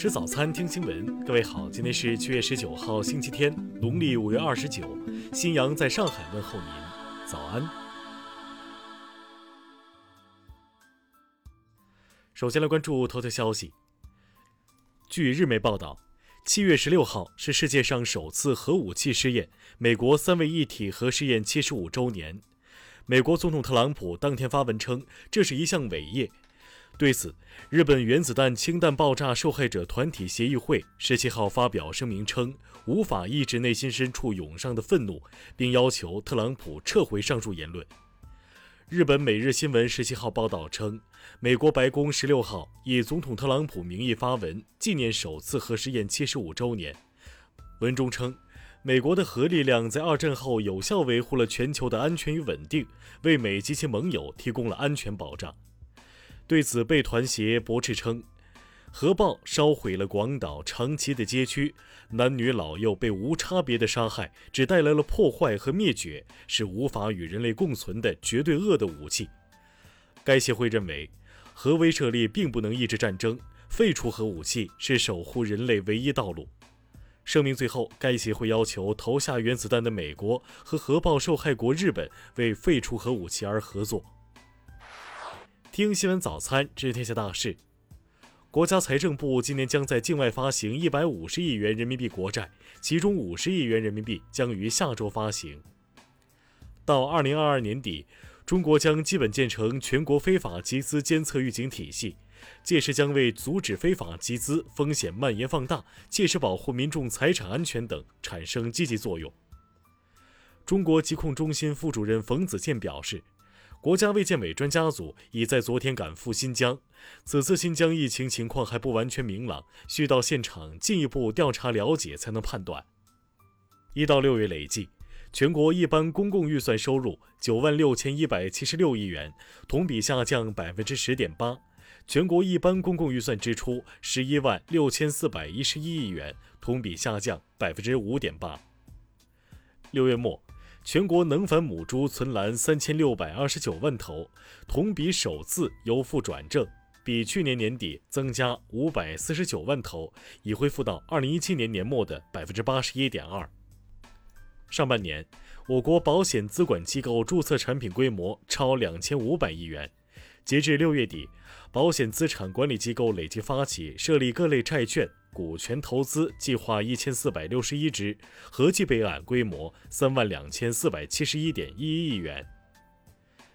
吃早餐，听新闻。各位好，今天是七月十九号，星期天，农历五月二十九。新阳在上海问候您，早安。首先来关注头条消息。据日媒报道，七月十六号是世界上首次核武器试验——美国三位一体核试验七十五周年。美国总统特朗普当天发文称，这是一项伟业。对此，日本原子弹氢弹爆炸受害者团体协议会十七号发表声明称，无法抑制内心深处涌上的愤怒，并要求特朗普撤回上述言论。日本每日新闻十七号报道称，美国白宫十六号以总统特朗普名义发文纪念首次核试验七十五周年。文中称，美国的核力量在二战后有效维护了全球的安全与稳定，为美及其盟友提供了安全保障。对此，被团协驳斥称，核爆烧毁了广岛、长崎的街区，男女老幼被无差别的杀害，只带来了破坏和灭绝，是无法与人类共存的绝对恶的武器。该协会认为，核威慑力并不能抑制战争，废除核武器是守护人类唯一道路。声明最后，该协会要求投下原子弹的美国和核爆受害国日本为废除核武器而合作。听新闻早餐知天下大事。国家财政部今年将在境外发行一百五十亿元人民币国债，其中五十亿元人民币将于下周发行。到二零二二年底，中国将基本建成全国非法集资监测预警体系，届时将为阻止非法集资风险蔓延放大，切实保护民众财产安全等产生积极作用。中国疾控中心副主任冯子健表示。国家卫健委专家组已在昨天赶赴新疆，此次新疆疫情情况还不完全明朗，需到现场进一步调查了解才能判断。一到六月累计，全国一般公共预算收入九万六千一百七十六亿元，同比下降百分之十点八；全国一般公共预算支出十一万六千四百一十一亿元，同比下降百分之五点八。六月末。全国能繁母猪存栏三千六百二十九万头，同比首次由负转正，比去年年底增加五百四十九万头，已恢复到二零一七年年末的百分之八十一点二。上半年，我国保险资管机构注册产品规模超两千五百亿元。截至六月底，保险资产管理机构累计发起设立各类债券、股权投资计划一千四百六十一只，合计备案规模三万两千四百七十一点一一亿元。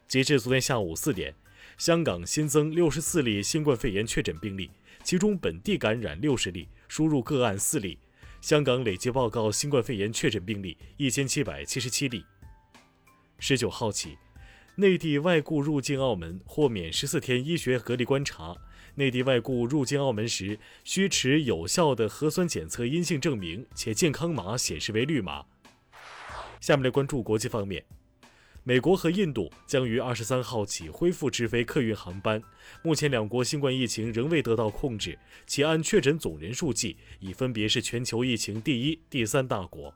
截至昨天下午四点，香港新增六十四例新冠肺炎确诊病例，其中本地感染六十例，输入个案四例。香港累计报告新冠肺炎确诊病例一千七百七十七例。十九号起。内地外雇入境澳门豁免十四天医学隔离观察。内地外雇入境澳门时，需持有效的核酸检测阴性证明，且健康码显示为绿码。下面来关注国际方面，美国和印度将于二十三号起恢复直飞客运航班。目前两国新冠疫情仍未得到控制，其按确诊总人数计，已分别是全球疫情第一、第三大国。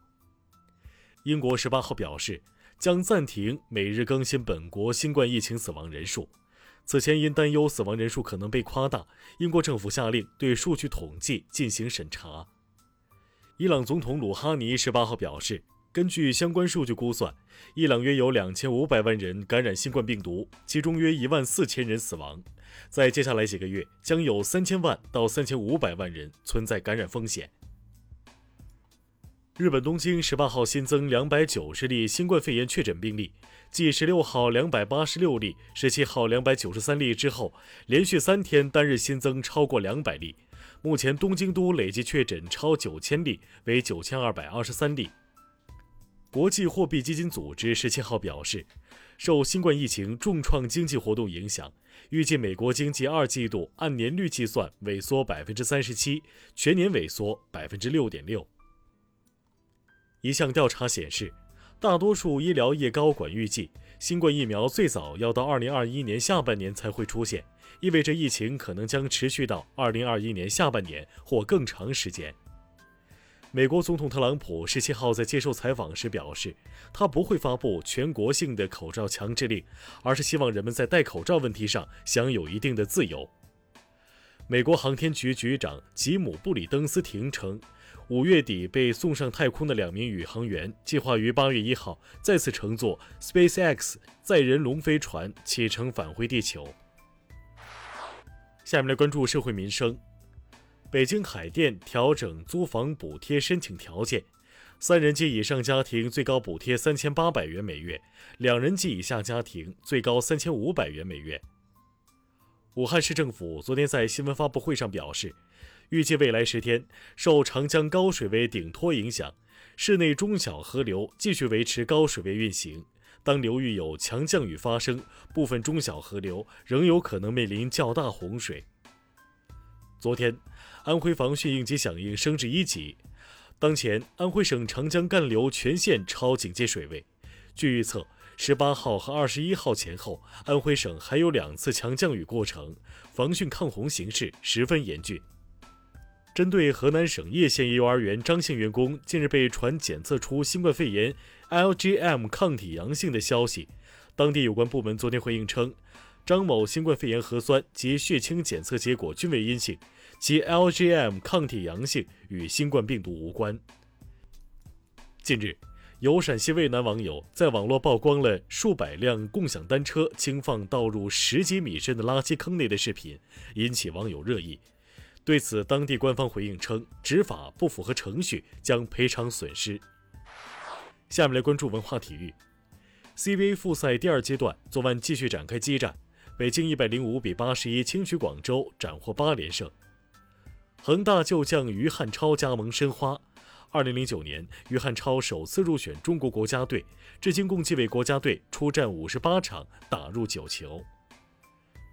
英国十八号表示。将暂停每日更新本国新冠疫情死亡人数。此前因担忧死亡人数可能被夸大，英国政府下令对数据统计进行审查。伊朗总统鲁哈尼十八号表示，根据相关数据估算，伊朗约有两千五百万人感染新冠病毒，其中约一万四千人死亡。在接下来几个月，将有三千万到三千五百万人存在感染风险。日本东京十八号新增两百九十例新冠肺炎确诊病例，继十六号两百八十六例、十七号两百九十三例之后，连续三天单日新增超过两百例。目前东京都累计确诊超九千例，为九千二百二十三例。国际货币基金组织十七号表示，受新冠疫情重创经济活动影响，预计美国经济二季度按年率计算萎缩百分之三十七，全年萎缩百分之六点六。一项调查显示，大多数医疗业高管预计，新冠疫苗最早要到2021年下半年才会出现，意味着疫情可能将持续到2021年下半年或更长时间。美国总统特朗普十七号在接受采访时表示，他不会发布全国性的口罩强制令，而是希望人们在戴口罩问题上享有一定的自由。美国航天局局长吉姆·布里登斯廷称，五月底被送上太空的两名宇航员计划于八月一号再次乘坐 SpaceX 载人龙飞船启程返回地球。下面来关注社会民生。北京海淀调整租房补贴申请条件，三人及以上家庭最高补贴三千八百元每月，两人及以下家庭最高三千五百元每月。武汉市政府昨天在新闻发布会上表示，预计未来十天，受长江高水位顶托影响，市内中小河流继续维持高水位运行。当流域有强降雨发生，部分中小河流仍有可能面临较大洪水。昨天，安徽防汛应急响应升至一级。当前，安徽省长江干流全线超警戒水位。据预测，十八号和二十一号前后，安徽省还有两次强降雨过程，防汛抗洪形势十分严峻。针对河南省叶县幼儿园张姓员工近日被传检测出新冠肺炎 LGM 抗体阳性的消息，当地有关部门昨天回应称，张某新冠肺炎核酸及血清检测结果均为阴性，其 LGM 抗体阳性与新冠病毒无关。近日。有陕西渭南网友在网络曝光了数百辆共享单车轻放倒入十几米深的垃圾坑内的视频，引起网友热议。对此，当地官方回应称，执法不符合程序，将赔偿损失。下面来关注文化体育，CBA 复赛第二阶段昨晚继续展开激战，北京一百零五比八十一轻取广州，斩获八连胜。恒大旧将于汉超加盟申花。二零零九年，于汉超首次入选中国国家队，至今共计为国家队出战五十八场，打入九球。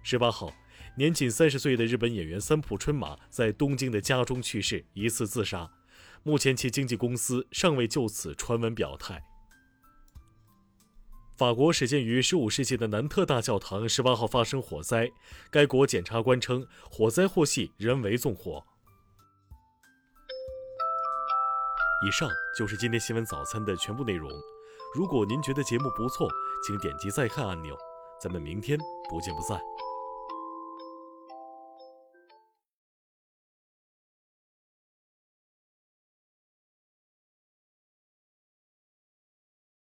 十八号，年仅三十岁的日本演员三浦春马在东京的家中去世，疑似自杀。目前，其经纪公司尚未就此传闻表态。法国始建于十五世纪的南特大教堂十八号发生火灾，该国检察官称，火灾或系人为纵火。以上就是今天新闻早餐的全部内容。如果您觉得节目不错，请点击再看按钮。咱们明天不见不散。